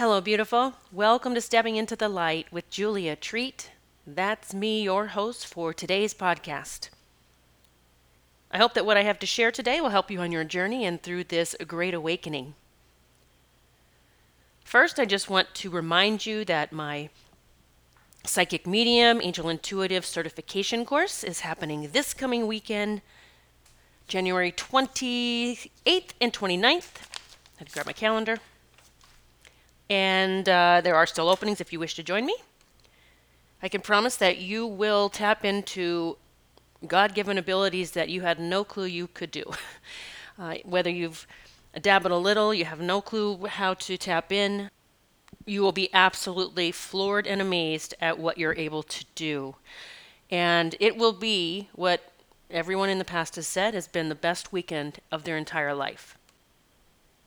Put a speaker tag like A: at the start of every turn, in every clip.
A: Hello, beautiful. Welcome to Stepping into the Light with Julia Treat. That's me, your host for today's podcast. I hope that what I have to share today will help you on your journey and through this great awakening. First, I just want to remind you that my Psychic Medium Angel Intuitive Certification course is happening this coming weekend, January 28th and 29th. I had to grab my calendar. And uh, there are still openings if you wish to join me. I can promise that you will tap into God given abilities that you had no clue you could do. Uh, whether you've dabbled a little, you have no clue how to tap in, you will be absolutely floored and amazed at what you're able to do. And it will be what everyone in the past has said has been the best weekend of their entire life.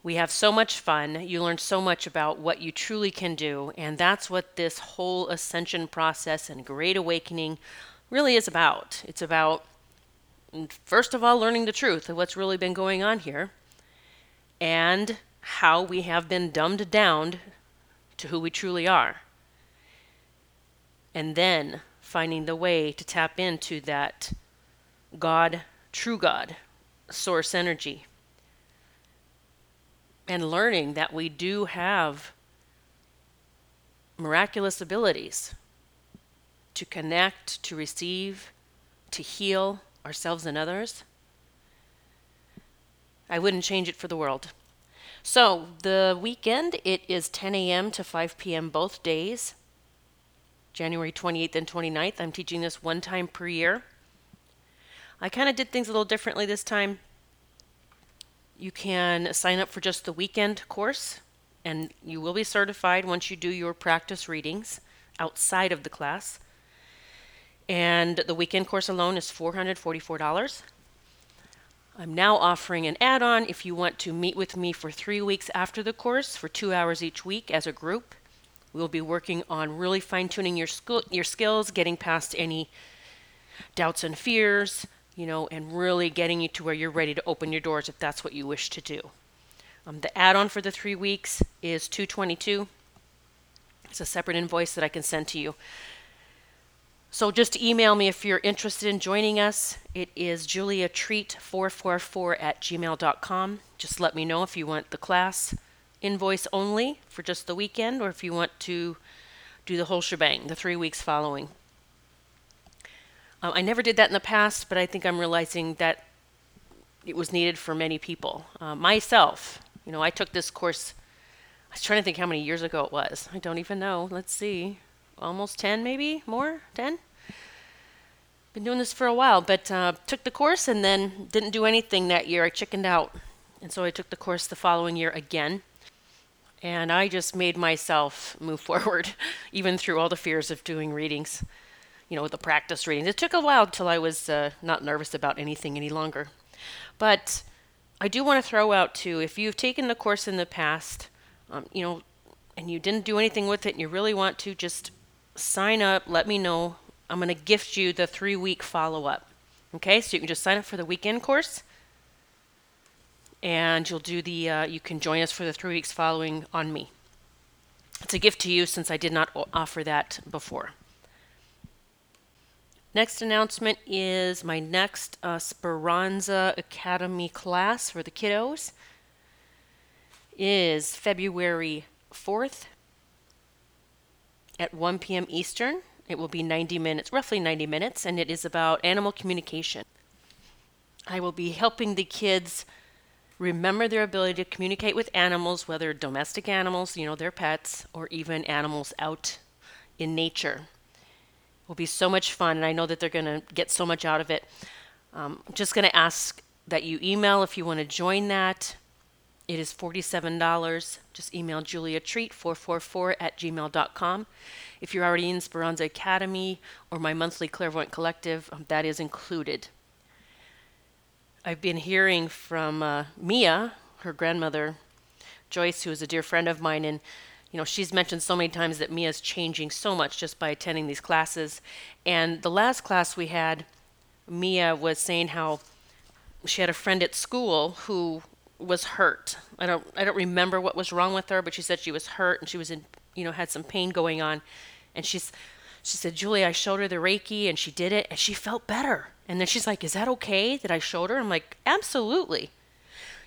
A: We have so much fun. You learn so much about what you truly can do. And that's what this whole ascension process and great awakening really is about. It's about, first of all, learning the truth of what's really been going on here and how we have been dumbed down to who we truly are. And then finding the way to tap into that God, true God, source energy and learning that we do have miraculous abilities to connect, to receive, to heal ourselves and others. I wouldn't change it for the world. So, the weekend, it is 10 a.m. to 5 p.m. both days. January 28th and 29th. I'm teaching this one time per year. I kind of did things a little differently this time. You can sign up for just the weekend course, and you will be certified once you do your practice readings outside of the class. And the weekend course alone is $444. I'm now offering an add on if you want to meet with me for three weeks after the course for two hours each week as a group. We'll be working on really fine tuning your, your skills, getting past any doubts and fears, you know, and really getting you to where you're ready to open your doors if that's what you wish to do. Um, the add-on for the three weeks is 222. It's a separate invoice that I can send to you. So just email me if you're interested in joining us. It is juliatreat444 at gmail.com. Just let me know if you want the class invoice only for just the weekend or if you want to do the whole shebang, the three weeks following. Uh, I never did that in the past, but I think I'm realizing that it was needed for many people. Uh, myself, you know, I took this course, I was trying to think how many years ago it was. I don't even know. Let's see. Almost 10, maybe? More? 10? Been doing this for a while, but uh, took the course and then didn't do anything that year. I chickened out. And so I took the course the following year again. And I just made myself move forward, even through all the fears of doing readings you know, the practice readings. It took a while till I was uh, not nervous about anything any longer. But I do want to throw out too, if you've taken the course in the past, um, you know, and you didn't do anything with it, and you really want to, just sign up. Let me know. I'm going to gift you the three week follow up. Okay, so you can just sign up for the weekend course, and you'll do the. Uh, you can join us for the three weeks following on me. It's a gift to you since I did not offer that before. Next announcement is my next uh, Speranza Academy class for the kiddos is February 4th at 1 p.m. Eastern. It will be 90 minutes, roughly 90 minutes, and it is about animal communication. I will be helping the kids remember their ability to communicate with animals, whether domestic animals, you know, their pets, or even animals out in nature will be so much fun, and I know that they're going to get so much out of it. Um, I'm just going to ask that you email if you want to join that. It is $47. Just email juliatreat444 at gmail.com. If you're already in Speranza Academy or my monthly Clairvoyant Collective, um, that is included. I've been hearing from uh, Mia, her grandmother, Joyce, who is a dear friend of mine, and you know, she's mentioned so many times that Mia's changing so much just by attending these classes. And the last class we had, Mia was saying how she had a friend at school who was hurt. I don't I don't remember what was wrong with her, but she said she was hurt and she was in you know had some pain going on, and she's she said Julie I showed her the Reiki and she did it and she felt better. And then she's like, "Is that okay that I showed her?" I'm like, "Absolutely."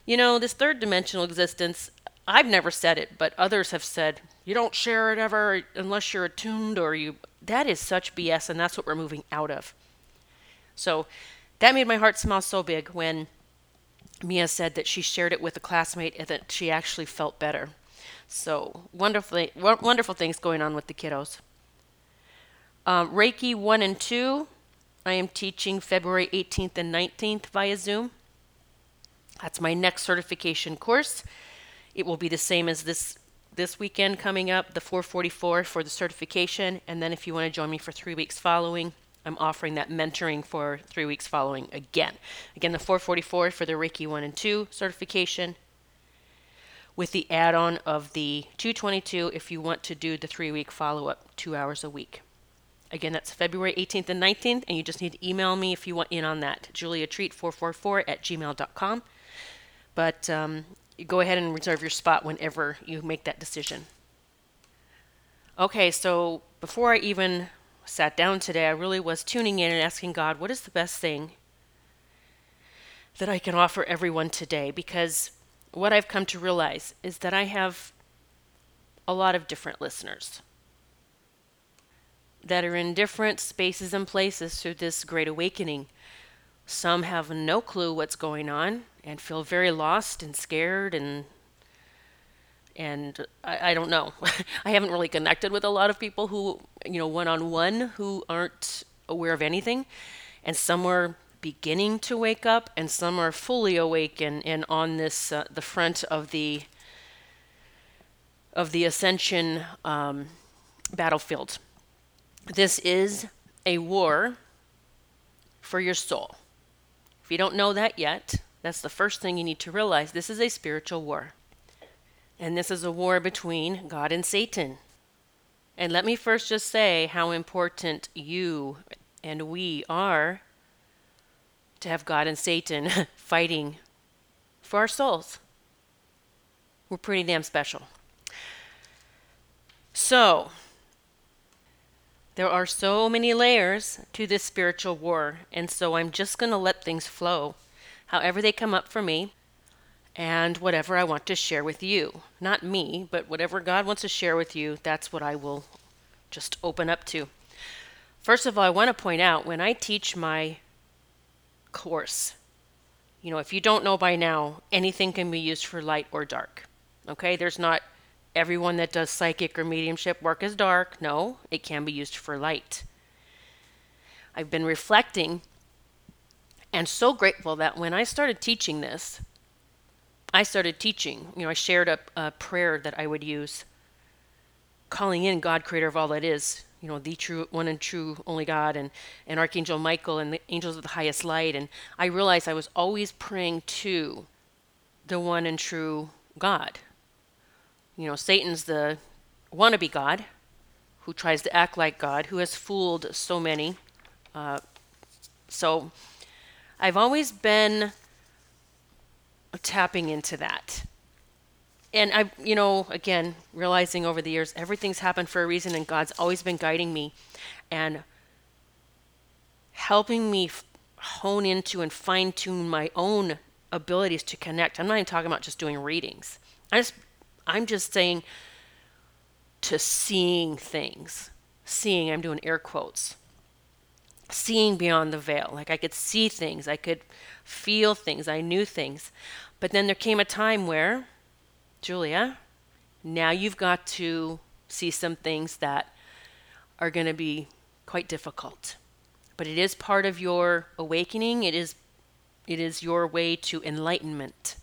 A: You know, this third dimensional existence. I've never said it, but others have said you don't share it ever unless you're attuned or you. That is such BS, and that's what we're moving out of. So that made my heart smile so big when Mia said that she shared it with a classmate and that she actually felt better. So wonderful, wonderful things going on with the kiddos. Um, Reiki 1 and 2, I am teaching February 18th and 19th via Zoom. That's my next certification course. It will be the same as this this weekend coming up, the 444 for the certification, and then if you want to join me for 3 weeks following, I'm offering that mentoring for 3 weeks following again. Again, the 444 for the Reiki 1 and 2 certification with the add-on of the 222 if you want to do the 3-week follow-up 2 hours a week. Again, that's February 18th and 19th, and you just need to email me if you want in on that. juliatreat444 at gmail.com. But um, go ahead and reserve your spot whenever you make that decision. Okay, so before I even sat down today, I really was tuning in and asking God, what is the best thing that I can offer everyone today? Because what I've come to realize is that I have a lot of different listeners that are in different spaces and places through this great awakening. Some have no clue what's going on and feel very lost and scared and and I, I don't know. I haven't really connected with a lot of people who, you know, one on one who aren't aware of anything. And some are beginning to wake up, and some are fully awake and, and on this uh, the front of the of the ascension um, battlefield. This is a war for your soul. If you don't know that yet, that's the first thing you need to realize. This is a spiritual war. And this is a war between God and Satan. And let me first just say how important you and we are to have God and Satan fighting for our souls. We're pretty damn special. So, there are so many layers to this spiritual war, and so I'm just going to let things flow however they come up for me and whatever I want to share with you. Not me, but whatever God wants to share with you, that's what I will just open up to. First of all, I want to point out when I teach my course, you know, if you don't know by now, anything can be used for light or dark. Okay? There's not everyone that does psychic or mediumship work is dark. No, it can be used for light. I've been reflecting and so grateful that when I started teaching this, I started teaching. You know, I shared a, a prayer that I would use, calling in God, creator of all that is, you know, the true one and true only God, and, and Archangel Michael and the angels of the highest light. And I realized I was always praying to the one and true God. You know, Satan's the wannabe God who tries to act like God, who has fooled so many. Uh, so I've always been tapping into that. And I, you know, again, realizing over the years, everything's happened for a reason, and God's always been guiding me and helping me hone into and fine tune my own abilities to connect. I'm not even talking about just doing readings. I just I'm just saying to seeing things. Seeing, I'm doing air quotes. Seeing beyond the veil. Like I could see things, I could feel things, I knew things. But then there came a time where, Julia, now you've got to see some things that are going to be quite difficult. But it is part of your awakening. It is it is your way to enlightenment.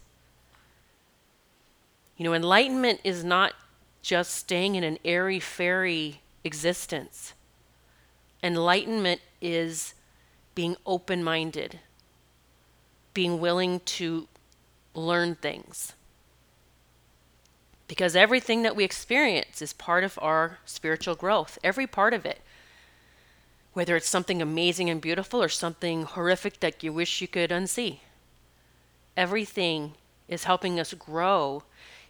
A: You know, enlightenment is not just staying in an airy fairy existence. Enlightenment is being open minded, being willing to learn things. Because everything that we experience is part of our spiritual growth, every part of it. Whether it's something amazing and beautiful or something horrific that you wish you could unsee. Everything is helping us grow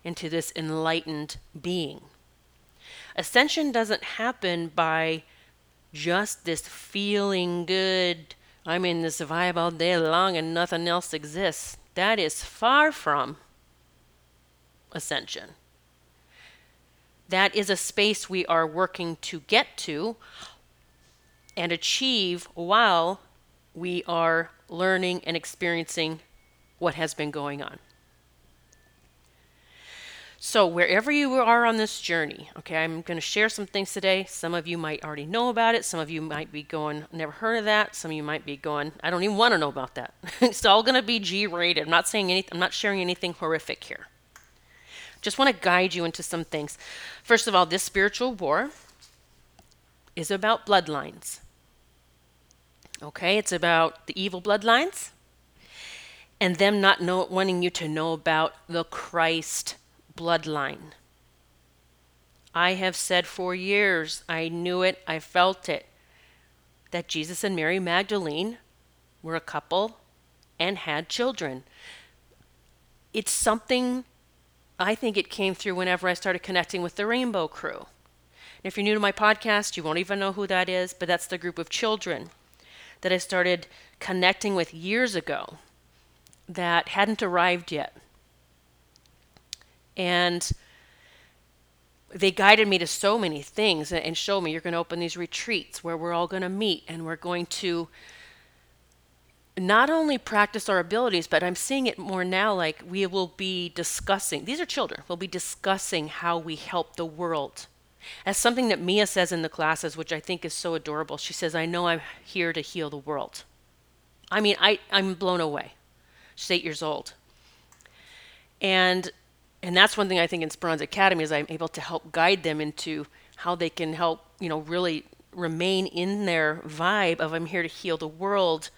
A: into this enlightened being. Ascension doesn't happen by just this feeling good, I'm in this vibe all day long and nothing else exists. That is far from ascension. That is a space we are working to get to and achieve while we are learning and experiencing what has been going on. So, wherever you are on this journey, okay, I'm going to share some things today. Some of you might already know about it. Some of you might be going, never heard of that. Some of you might be going, I don't even want to know about that. it's all going to be G rated. I'm not saying anything, I'm not sharing anything horrific here. Just want to guide you into some things. First of all, this spiritual war is about bloodlines. Okay, it's about the evil bloodlines and them not know, wanting you to know about the Christ bloodline. I have said for years, I knew it, I felt it, that Jesus and Mary Magdalene were a couple and had children. It's something I think it came through whenever I started connecting with the Rainbow Crew. if you're new to my podcast, you won't even know who that is, but that's the group of children that I started connecting with years ago that hadn't arrived yet. And they guided me to so many things and showed me you're going to open these retreats where we're all going to meet and we're going to not only practice our abilities, but I'm seeing it more now like we will be discussing, these are children, we'll be discussing how we help the world. As something that Mia says in the classes, which I think is so adorable, she says, I know I'm here to heal the world. I mean, I, I'm blown away. She's eight years old. And and that's one thing I think in Speranza Academy is I'm able to help guide them into how they can help, you know, really remain in their vibe of I'm here to heal the world.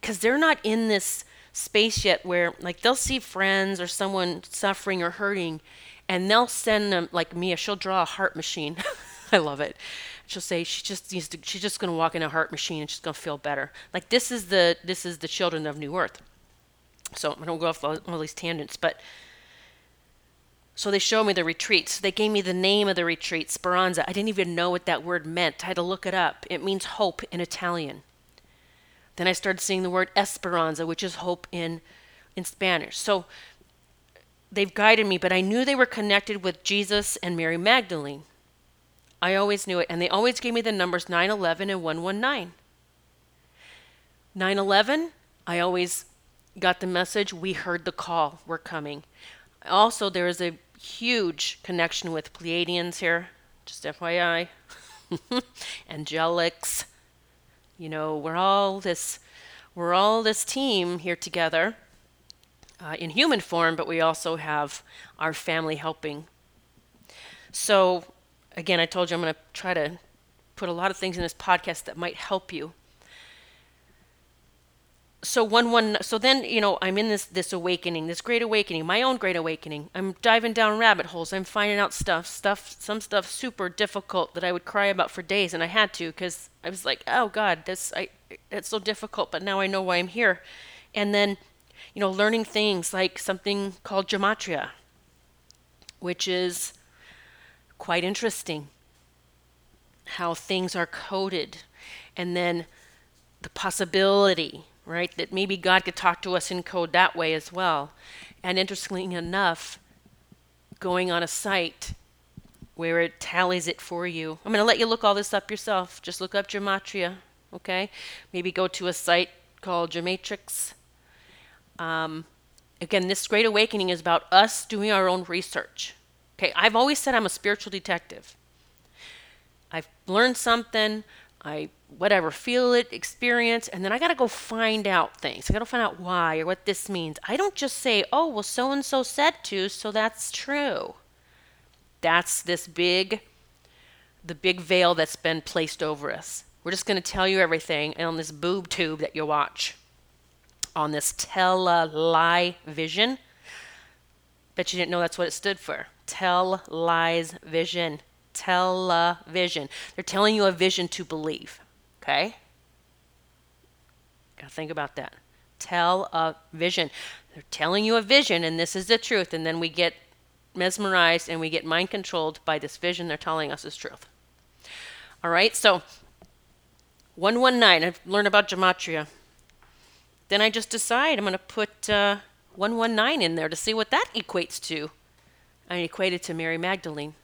A: Because they're not in this space yet where, like, they'll see friends or someone suffering or hurting, and they'll send them, like Mia, she'll draw a heart machine. I love it. She'll say she just needs to, she's just going to walk in a heart machine and she's going to feel better. Like this is the this is the children of New Earth. So I don't go off all these tangents, but so they showed me the retreats. They gave me the name of the retreat, Speranza. I didn't even know what that word meant. I had to look it up. It means hope in Italian. Then I started seeing the word Esperanza, which is hope in in Spanish. So they've guided me, but I knew they were connected with Jesus and Mary Magdalene. I always knew it, and they always gave me the numbers 911 and 119. 911, I always got the message, we heard the call, we're coming. Also, there is a huge connection with Pleiadians here, just FYI. Angelics. You know, we're all this we're all this team here together uh, in human form, but we also have our family helping. So, again, I told you I'm going to try to put a lot of things in this podcast that might help you so one one so then you know i'm in this this awakening this great awakening my own great awakening. I'm diving down rabbit holes. I'm finding out stuff stuff some stuff super difficult that i would cry about for days and i had to because i was like oh god this i it's so difficult but now i know why i'm here. And then you know learning things like something called gematria which is quite interesting how things are coded. And then the possibility right? That maybe God could talk to us in code that way as well. And interestingly enough, going on a site where it tallies it for you. I'm going to let you look all this up yourself. Just look up Gematria, okay? Maybe go to a site called Gematrix. Um, again, this great awakening is about us doing our own research. Okay, I've always said I'm a spiritual detective. I've learned something, I whatever feel it, experience, and then I got to go find out things. I got to find out why or what this means. I don't just say, "Oh, well so and so said to, so that's true." That's this big the big veil that's been placed over us. We're just going to tell you everything on this boob tube that you watch. On this tele vision. Bet you didn't know that's what it stood for. Tell lies vision television. They're telling you a vision to believe. Okay? Gotta think about that. Tell a vision. They're telling you a vision, and this is the truth. And then we get mesmerized and we get mind controlled by this vision they're telling us is truth. All right, so 119, I've learned about gematria. Then I just decide I'm going to put uh, 119 in there to see what that equates to. I equated to Mary Magdalene.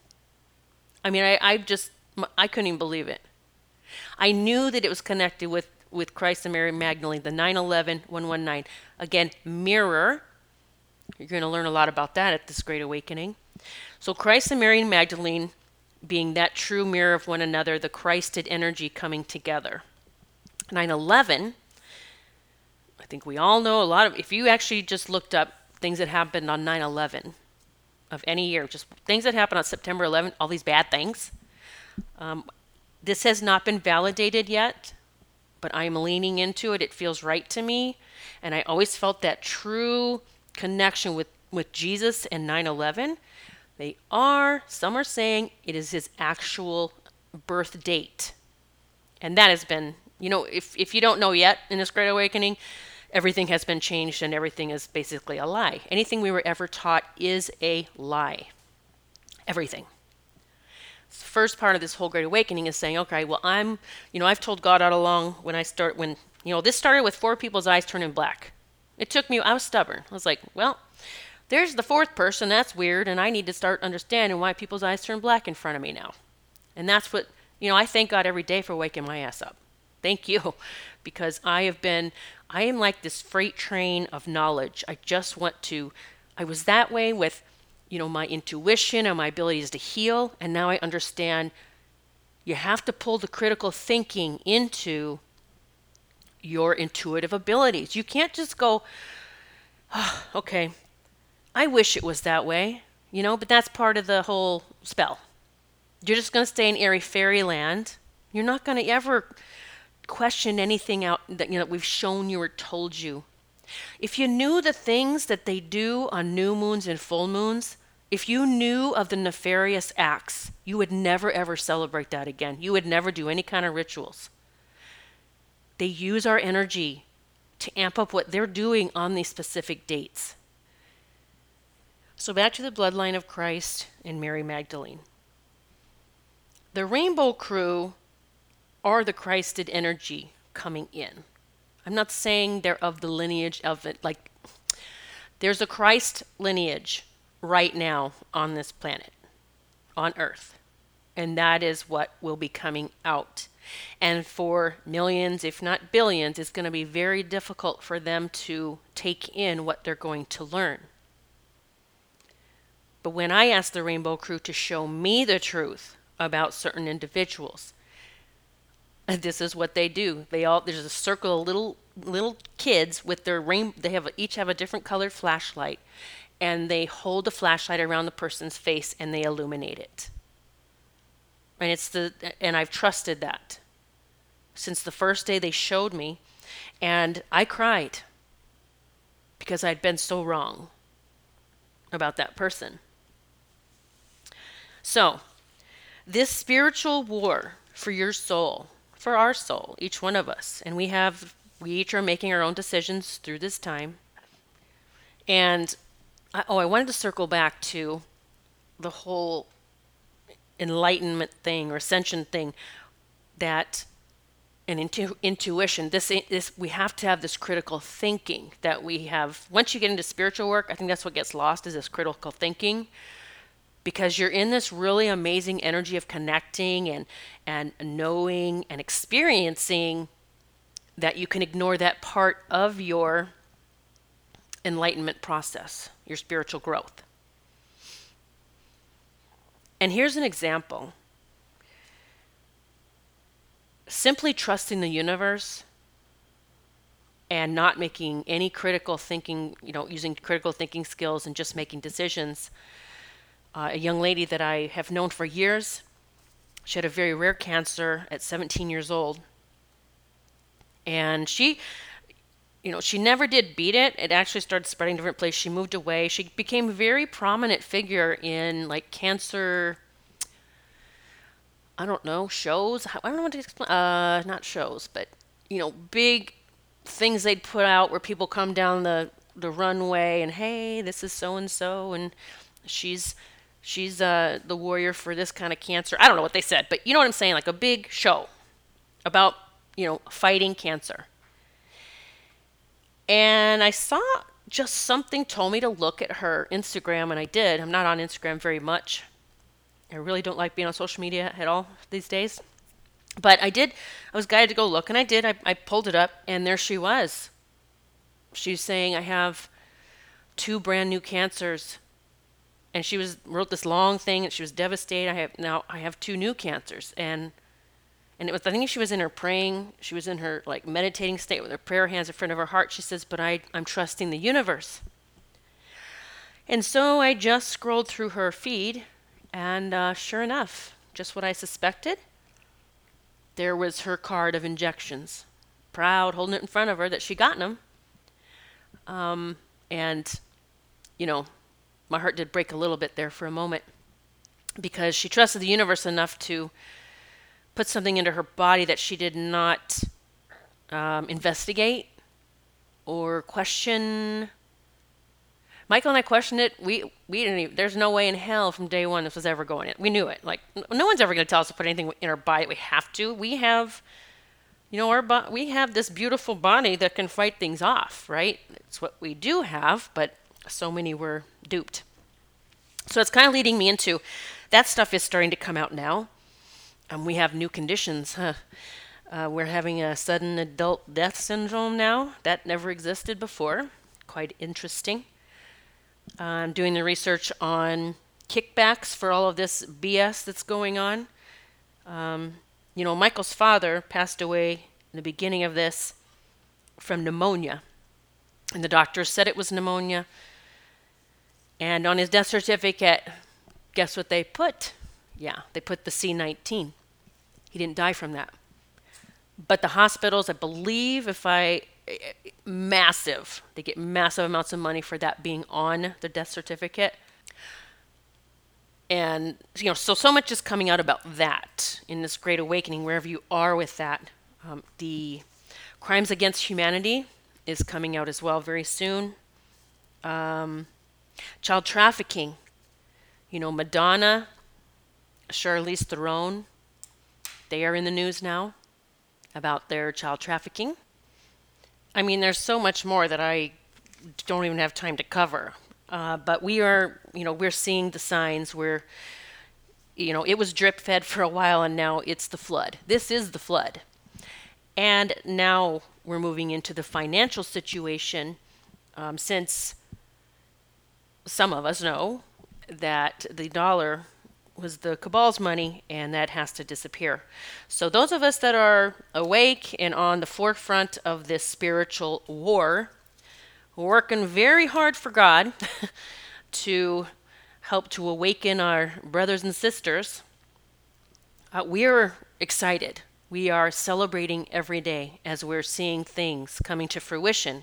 A: I mean, I, I just, I couldn't even believe it. I knew that it was connected with, with Christ and Mary Magdalene, the 911 119. Again, mirror. You're going to learn a lot about that at this Great Awakening. So, Christ and Mary Magdalene being that true mirror of one another, the Christed energy coming together. 9 11, I think we all know a lot of, if you actually just looked up things that happened on 9 11 of any year, just things that happened on September 11th, all these bad things. Um, this has not been validated yet, but I'm leaning into it. It feels right to me. And I always felt that true connection with, with Jesus and 9 11 they are, some are saying it is his actual birth date. And that has been, you know, if, if you don't know yet in this Great Awakening, everything has been changed and everything is basically a lie. Anything we were ever taught is a lie. Everything. the first part of this whole Great Awakening is saying, okay, well, I'm, you know, I've told God all along when I start, when, you know, this started with four people's eyes turning black. It took me, I was stubborn. I was like, well, there's the fourth person. That's weird. And I need to start understanding why people's eyes turn black in front of me now. And that's what, you know, I thank God every day for waking my ass up. Thank you. Because I have been, I am like this freight train of knowledge. I just want to, I was that way with, you know, my intuition and my abilities to heal. And now I understand you have to pull the critical thinking into your intuitive abilities. You can't just go, oh, okay, I wish it was that way, you know, but that's part of the whole spell. You're just going to stay in airy fairyland. You're not going to ever question anything out that you know we've shown you or told you. If you knew the things that they do on new moons and full moons, if you knew of the nefarious acts, you would never ever celebrate that again. You would never do any kind of rituals. They use our energy to amp up what they're doing on these specific dates. So back to the bloodline of Christ and Mary Magdalene. The rainbow crew are the Christed energy coming in. I'm not saying they're of the lineage of it. Like, there's a Christ lineage right now on this planet, on Earth. And that is what will be coming out. And for millions, if not billions, it's going to be very difficult for them to take in what they're going to learn. But when I asked the Rainbow Crew to show me the truth about certain individuals, this is what they do. They all there's a circle of little little kids with their rain. They have each have a different colored flashlight, and they hold the flashlight around the person's face and they illuminate it. And it's the and I've trusted that since the first day they showed me, and I cried because I'd been so wrong about that person. So, this spiritual war for your soul, for our soul, each one of us, and we have, we each are making our own decisions through this time. And, I, oh, I wanted to circle back to the whole enlightenment thing or ascension thing that and intu- intuition this this we have to have this critical thinking that we have once you get into spiritual work i think that's what gets lost is this critical thinking because you're in this really amazing energy of connecting and and knowing and experiencing that you can ignore that part of your enlightenment process, your spiritual growth. And here's an example. Simply trusting the universe and not making any critical thinking, you know, using critical thinking skills and just making decisions uh, a young lady that I have known for years. She had a very rare cancer at 17 years old. And she, you know, she never did beat it. It actually started spreading different places. She moved away. She became a very prominent figure in like cancer. I don't know shows. I don't know what to explain. Uh, not shows, but you know, big things they'd put out where people come down the the runway and hey, this is so and so and she's she's uh, the warrior for this kind of cancer. I don't know what they said, but you know what I'm saying? Like a big show about you know fighting cancer. And I saw just something told me to look at her Instagram, and I did. I'm not on Instagram very much. I really don't like being on social media at all these days. But I did, I was guided to go look, and I did. I, I pulled it up, and there she was. She was saying, I have two brand new cancers. And she was wrote this long thing, and she was devastated. I have now I have two new cancers, and and it was I think she was in her praying, she was in her like meditating state with her prayer hands in front of her heart. She says, "But I I'm trusting the universe." And so I just scrolled through her feed, and uh, sure enough, just what I suspected. There was her card of injections, proud, holding it in front of her that she gotten them. Um, and, you know, my heart did break a little bit there for a moment because she trusted the universe enough to put something into her body that she did not um, investigate or question. Michael and I questioned it. We we didn't. Even, there's no way in hell from day one this was ever going in. We knew it. Like no one's ever going to tell us to put anything in our body. We have to. We have, you know, our bo- we have this beautiful body that can fight things off. Right. It's what we do have, but so many were duped. So it's kind of leading me into that stuff is starting to come out now. Um, we have new conditions. Huh? Uh, we're having a sudden adult death syndrome now. That never existed before. Quite interesting. I'm doing the research on kickbacks for all of this BS that's going on. Um, you know, Michael's father passed away in the beginning of this from pneumonia. And the doctors said it was pneumonia. And on his death certificate, guess what they put? Yeah, they put the C19. He didn't die from that. But the hospitals, I believe, if I massive, they get massive amounts of money for that being on the death certificate. And you know, so so much is coming out about that in this great awakening, wherever you are with that. Um, the crimes against humanity is coming out as well very soon. Um, child trafficking, you know, Madonna, Charlize Theron, they are in the news now about their child trafficking. I mean, there's so much more that I don't even have time to cover. Uh, but we are, you know, we're seeing the signs where, you know, it was drip fed for a while and now it's the flood. This is the flood. And now we're moving into the financial situation um, since some of us know that the dollar was the cabal's money, and that has to disappear. So, those of us that are awake and on the forefront of this spiritual war, working very hard for God to help to awaken our brothers and sisters, uh, we're excited. We are celebrating every day as we're seeing things coming to fruition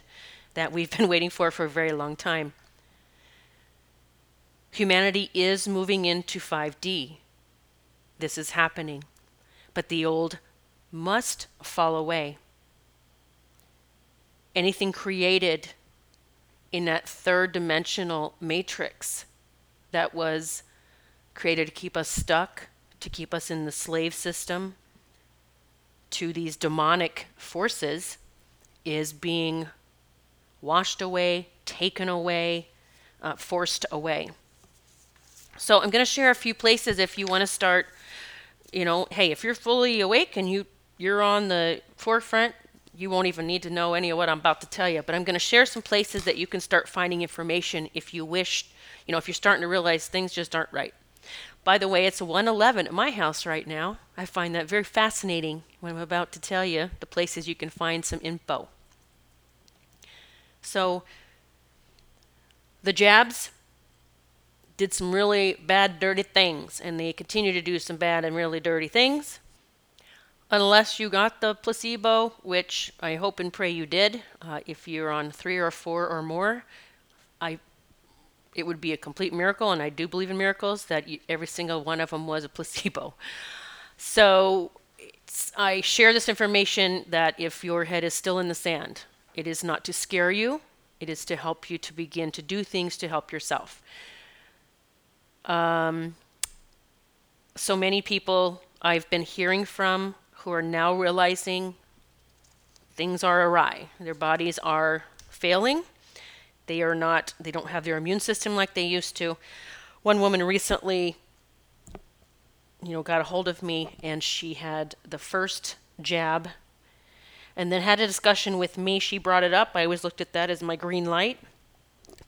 A: that we've been waiting for for a very long time. Humanity is moving into 5D. This is happening. But the old must fall away. Anything created in that third dimensional matrix that was created to keep us stuck, to keep us in the slave system, to these demonic forces, is being washed away, taken away, uh, forced away. So I'm going to share a few places if you want to start, you know, hey, if you're fully awake and you you're on the forefront, you won't even need to know any of what I'm about to tell you, but I'm going to share some places that you can start finding information if you wish, you know, if you're starting to realize things just aren't right. By the way, it's 111 at my house right now. I find that very fascinating when I'm about to tell you the places you can find some info. So, the jabs, did some really bad, dirty things, and they continue to do some bad and really dirty things. Unless you got the placebo, which I hope and pray you did. Uh, if you're on three or four or more, I it would be a complete miracle, and I do believe in miracles that you, every single one of them was a placebo. So I share this information that if your head is still in the sand, it is not to scare you, It is to help you to begin to do things to help yourself. Um, so many people I've been hearing from who are now realizing things are awry. Their bodies are failing. They are not, they don't have their immune system like they used to. One woman recently, you know, got a hold of me and she had the first jab and then had a discussion with me. She brought it up. I always looked at that as my green light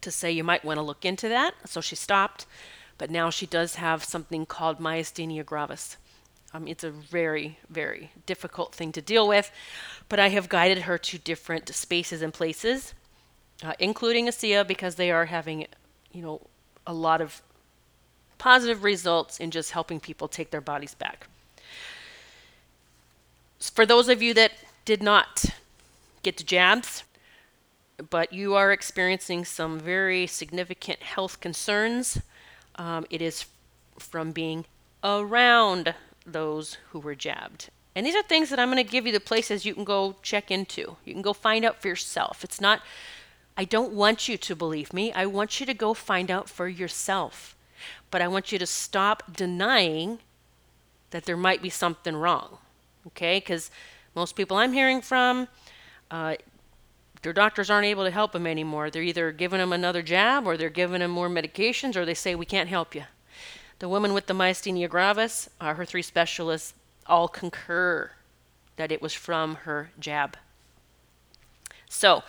A: to say you might want to look into that. So she stopped. But now she does have something called myasthenia gravis. Um, it's a very, very difficult thing to deal with, but I have guided her to different spaces and places, uh, including ASEA, because they are having, you know, a lot of positive results in just helping people take their bodies back. For those of you that did not get the jabs, but you are experiencing some very significant health concerns, um, it is from being around those who were jabbed. And these are things that I'm going to give you the places you can go check into. You can go find out for yourself. It's not, I don't want you to believe me. I want you to go find out for yourself. But I want you to stop denying that there might be something wrong. Okay? Because most people I'm hearing from, uh, their doctors aren't able to help them anymore. They're either giving them another jab or they're giving them more medications or they say, we can't help you. The woman with the myasthenia gravis, uh, her three specialists all concur that it was from her jab. So,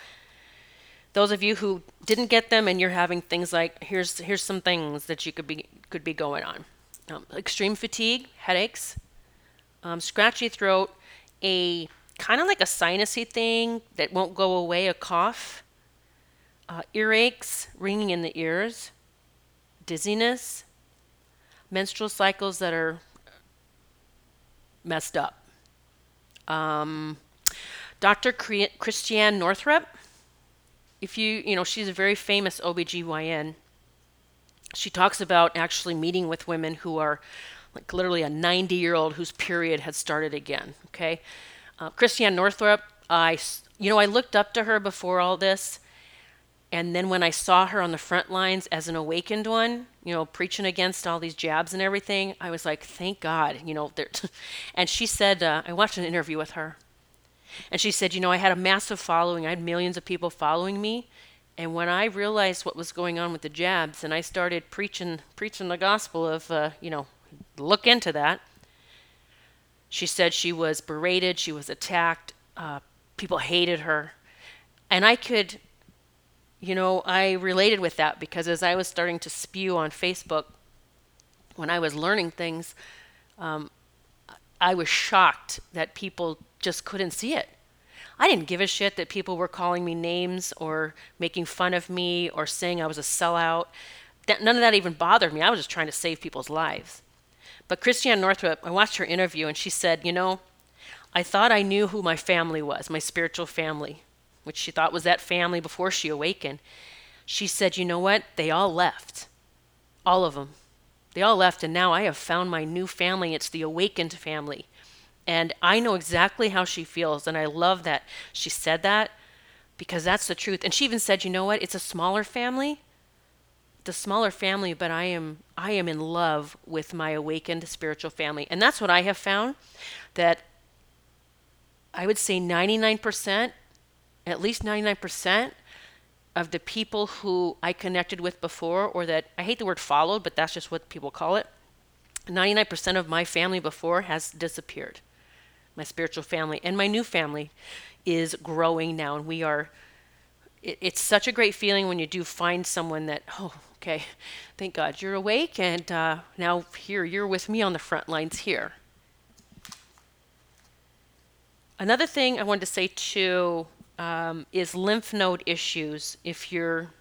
A: those of you who didn't get them and you're having things like here's here's some things that you could be could be going on: um, extreme fatigue, headaches, um, scratchy throat, a kind of like a sinusy thing that won't go away, a cough, uh, earaches, ringing in the ears, dizziness, menstrual cycles that are messed up. Um, Dr. Christiane Northrup, if you, you know, she's a very famous OBGYN. She talks about actually meeting with women who are like literally a 90 year old whose period had started again. Okay. Uh, Christiane Northrup, I, you know, I looked up to her before all this. And then when I saw her on the front lines as an awakened one, you know, preaching against all these jabs and everything, I was like, thank God, you know. and she said, uh, I watched an interview with her. And she said, you know, I had a massive following. I had millions of people following me. And when I realized what was going on with the jabs, and I started preaching, preaching the gospel of, uh, you know, look into that. She said she was berated, she was attacked, uh, people hated her. And I could you know, I related with that because as I was starting to spew on Facebook, when I was learning things, um, I was shocked that people just couldn't see it. I didn't give a shit that people were calling me names or making fun of me or saying I was a sellout. That, none of that even bothered me. I was just trying to save people's lives. But Christiane Northrup, I watched her interview and she said, You know, I thought I knew who my family was, my spiritual family which she thought was that family before she awakened, she said, You know what? They all left. All of them. They all left, and now I have found my new family. It's the awakened family. And I know exactly how she feels, and I love that she said that because that's the truth. And she even said, You know what? It's a smaller family. The smaller family, but I am I am in love with my awakened spiritual family. And that's what I have found that I would say 99% at least 99% of the people who I connected with before, or that I hate the word followed, but that's just what people call it. 99% of my family before has disappeared. My spiritual family and my new family is growing now, and we are. It, it's such a great feeling when you do find someone that, oh, okay, thank God you're awake, and uh, now here you're with me on the front lines here. Another thing I wanted to say too um, is lymph node issues. If you're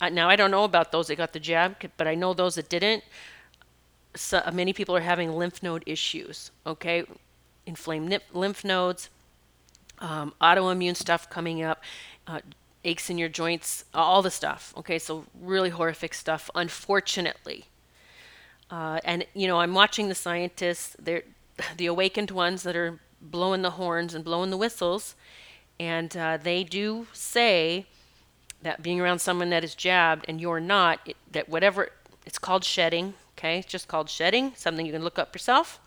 A: uh, now, I don't know about those that got the jab, but I know those that didn't. So, uh, many people are having lymph node issues. Okay, inflamed lymph nodes, um, autoimmune stuff coming up, uh, aches in your joints, all the stuff. Okay, so really horrific stuff. Unfortunately, uh, and you know, I'm watching the scientists. They're the awakened ones that are blowing the horns and blowing the whistles and uh, they do say that being around someone that is jabbed and you're not, it, that whatever, it's called shedding, okay? It's just called shedding, something you can look up yourself.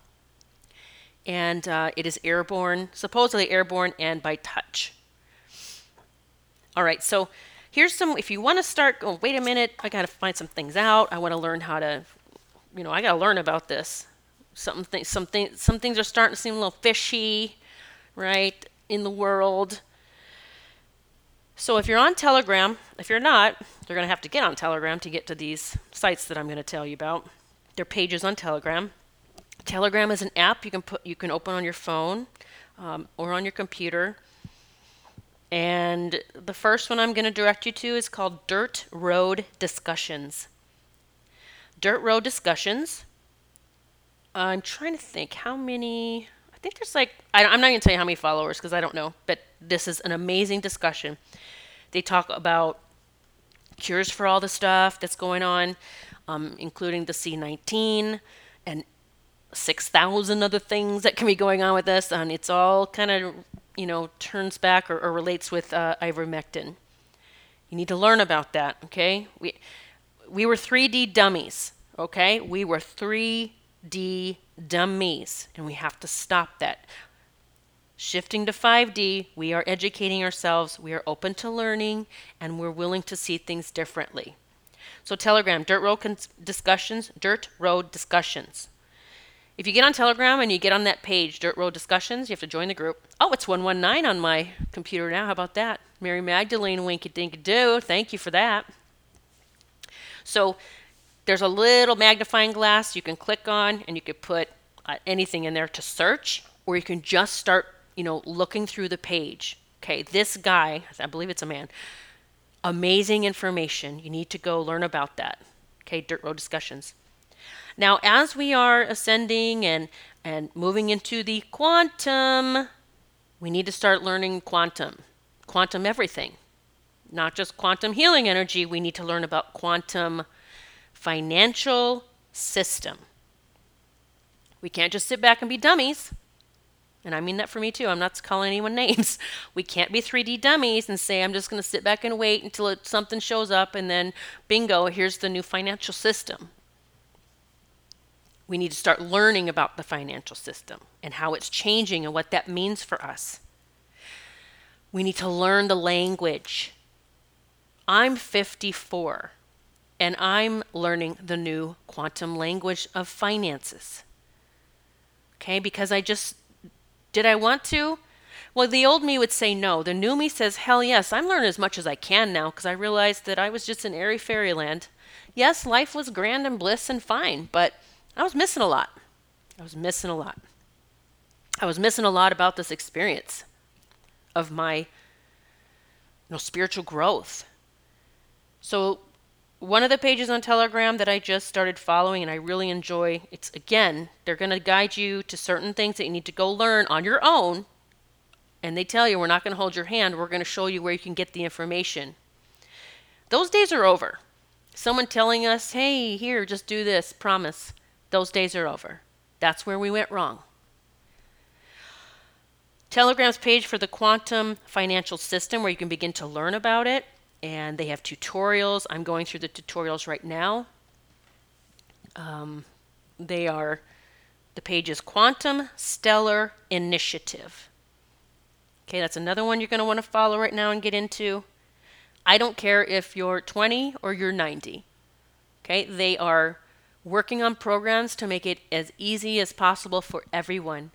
A: And uh, it is airborne, supposedly airborne and by touch. All right, so here's some, if you want to start, oh, wait a minute, I got to find some things out. I want to learn how to, you know, I got to learn about this. Some, th- some, some things are starting to seem a little fishy, right, in the world. So if you're on Telegram, if you're not, you're going to have to get on Telegram to get to these sites that I'm going to tell you about. They're pages on Telegram. Telegram is an app you can put you can open on your phone um, or on your computer. And the first one I'm going to direct you to is called Dirt Road Discussions. Dirt Road Discussions. I'm trying to think how many. I think there's like I, am not going to tell you how many followers because I don't know, but this is an amazing discussion. They talk about cures for all the stuff that's going on, um, including the C19 and 6,000 other things that can be going on with this. And it's all kind of, you know, turns back or, or relates with uh, ivermectin. You need to learn about that, okay? We, we were 3D dummies, okay? We were 3D dummies, and we have to stop that. Shifting to 5D, we are educating ourselves, we are open to learning, and we're willing to see things differently. So, Telegram, Dirt Road cons- Discussions, Dirt Road Discussions. If you get on Telegram and you get on that page, Dirt Road Discussions, you have to join the group. Oh, it's 119 on my computer now. How about that? Mary Magdalene Winky Dink Do. Thank you for that. So, there's a little magnifying glass you can click on, and you could put uh, anything in there to search, or you can just start you know, looking through the page. Okay, this guy, I believe it's a man, amazing information. You need to go learn about that. Okay, Dirt Road Discussions. Now, as we are ascending and, and moving into the quantum, we need to start learning quantum, quantum everything. Not just quantum healing energy, we need to learn about quantum financial system. We can't just sit back and be dummies and I mean that for me too. I'm not calling anyone names. We can't be 3D dummies and say, I'm just going to sit back and wait until it, something shows up and then bingo, here's the new financial system. We need to start learning about the financial system and how it's changing and what that means for us. We need to learn the language. I'm 54 and I'm learning the new quantum language of finances. Okay, because I just did I want to? Well, the old me would say no. The new me says, hell yes, I'm learning as much as I can now because I realized that I was just in airy fairyland. Yes, life was grand and bliss and fine, but I was missing a lot. I was missing a lot. I was missing a lot about this experience of my you know, spiritual growth. So one of the pages on Telegram that I just started following and I really enjoy, it's again, they're going to guide you to certain things that you need to go learn on your own. And they tell you, we're not going to hold your hand, we're going to show you where you can get the information. Those days are over. Someone telling us, hey, here, just do this, promise. Those days are over. That's where we went wrong. Telegram's page for the quantum financial system, where you can begin to learn about it and they have tutorials. I'm going through the tutorials right now. Um, they are, the page is Quantum Stellar Initiative. Okay, that's another one you're going to want to follow right now and get into. I don't care if you're 20 or you're 90. Okay, they are working on programs to make it as easy as possible for everyone.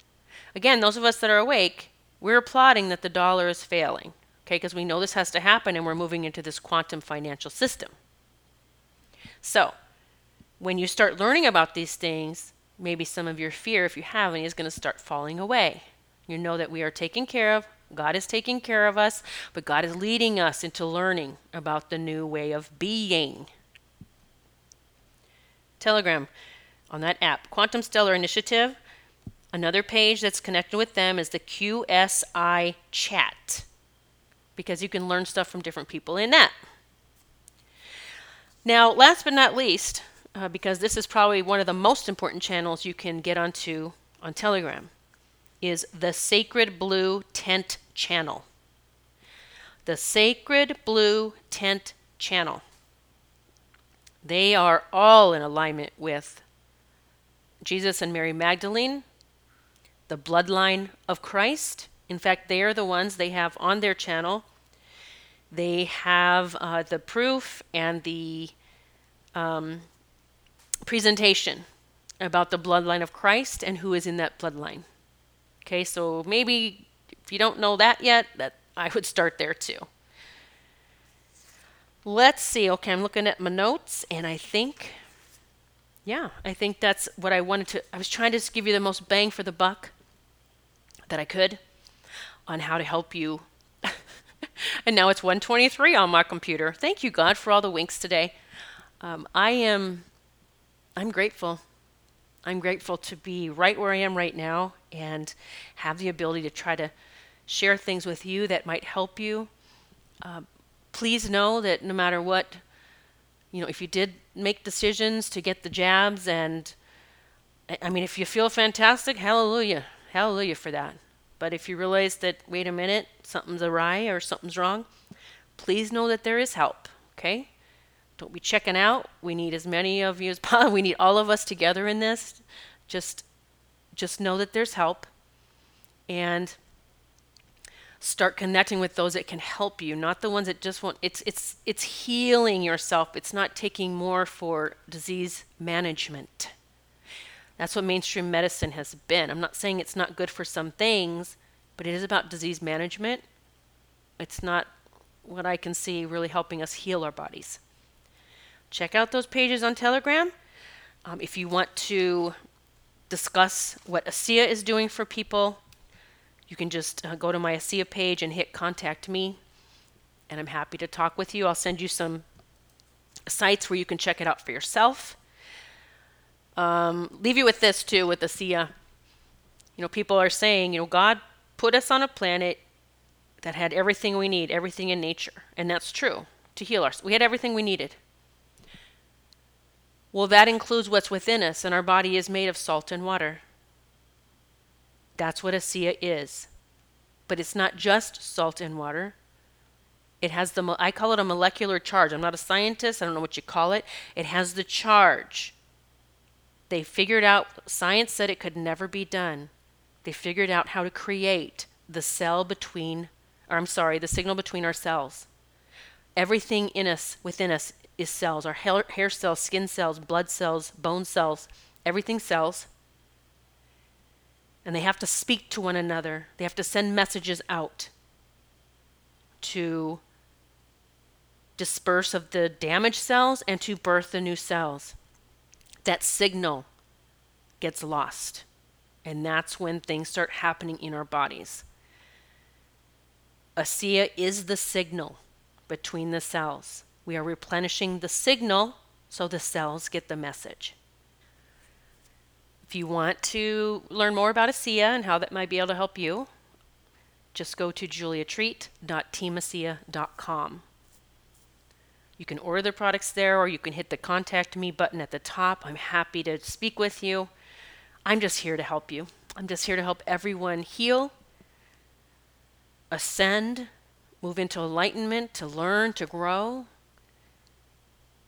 A: Again, those of us that are awake, we're applauding that the dollar is failing okay, because we know this has to happen and we're moving into this quantum financial system. So, when you start learning about these things, maybe some of your fear, if you have any, is going to start falling away. You know that we are taken care of, God is taking care of us, but God is leading us into learning about the new way of being. Telegram on that app, Quantum Stellar Initiative. Another page that's connected with them is the QSI chat because you can learn stuff from different people in that. Now, last but not least, uh, because this is probably one of the most important channels you can get onto on Telegram, is the Sacred Blue Tent channel. the Sacred Blue Tent channel. They are all in alignment with Jesus and Mary Magdalene, the bloodline of Christ. In fact, they are the ones they have on their channel. They have uh, the proof and the um, presentation about the bloodline of Christ and who is in that bloodline. Okay, so maybe if you don't know that yet, that I would start there too. Let's see. Okay, I'm looking at my notes and I think yeah, I think that's what I wanted to I was trying to just give you the most bang for the buck that I could on how to help you. and now it's 123 on my computer. Thank you God for all the winks today. Um, I am I'm grateful. I'm grateful to be right where I am right now and have the ability to try to share things with you that might help you. Uh, please know that no matter what, you know, if you did make decisions to get the jabs, and I mean, if you feel fantastic, hallelujah, hallelujah for that. But if you realize that, wait a minute, something's awry or something's wrong, please know that there is help, okay? Don't be checking out. We need as many of you as possible. We need all of us together in this. Just just know that there's help and start connecting with those that can help you, not the ones that just want it's it's it's healing yourself. It's not taking more for disease management. That's what mainstream medicine has been. I'm not saying it's not good for some things, but it is about disease management. It's not what I can see really helping us heal our bodies check out those pages on Telegram. Um, if you want to discuss what ASEA is doing for people, you can just uh, go to my ASEA page and hit contact me, and I'm happy to talk with you. I'll send you some sites where you can check it out for yourself. Um, leave you with this too with ASEA. You know, people are saying, you know, God put us on a planet that had everything we need, everything in nature, and that's true to heal us. We had everything we needed. Well, that includes what's within us, and our body is made of salt and water. That's what ASEA is. But it's not just salt and water. It has the, I call it a molecular charge. I'm not a scientist, I don't know what you call it. It has the charge. They figured out, science said it could never be done. They figured out how to create the cell between, or I'm sorry, the signal between our cells. Everything in us, within us, is cells our hair, hair cells, skin cells, blood cells, bone cells, everything cells. And they have to speak to one another, they have to send messages out to disperse of the damaged cells and to birth the new cells. That signal gets lost. And that's when things start happening in our bodies. ASEA is the signal between the cells. We are replenishing the signal so the cells get the message. If you want to learn more about ASEA and how that might be able to help you, just go to juliatreat.teamasea.com. You can order the products there or you can hit the contact me button at the top. I'm happy to speak with you. I'm just here to help you. I'm just here to help everyone heal, ascend, move into enlightenment, to learn, to grow,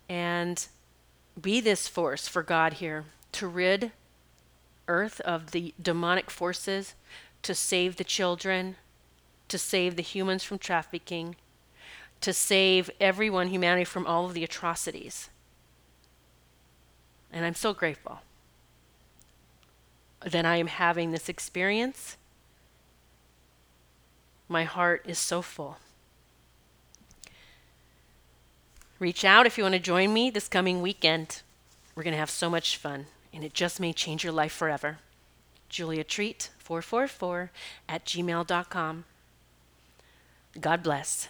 A: and be this force for God here to rid earth of the demonic forces, to save the children, to save the humans from trafficking, to save everyone, humanity, from all of the atrocities. And I'm so grateful that I am having this experience. My heart is so full. Reach out if you want to join me this coming weekend. We're going to have so much fun, and it just may change your life forever. Julia Treat, 444 at gmail.com. God bless.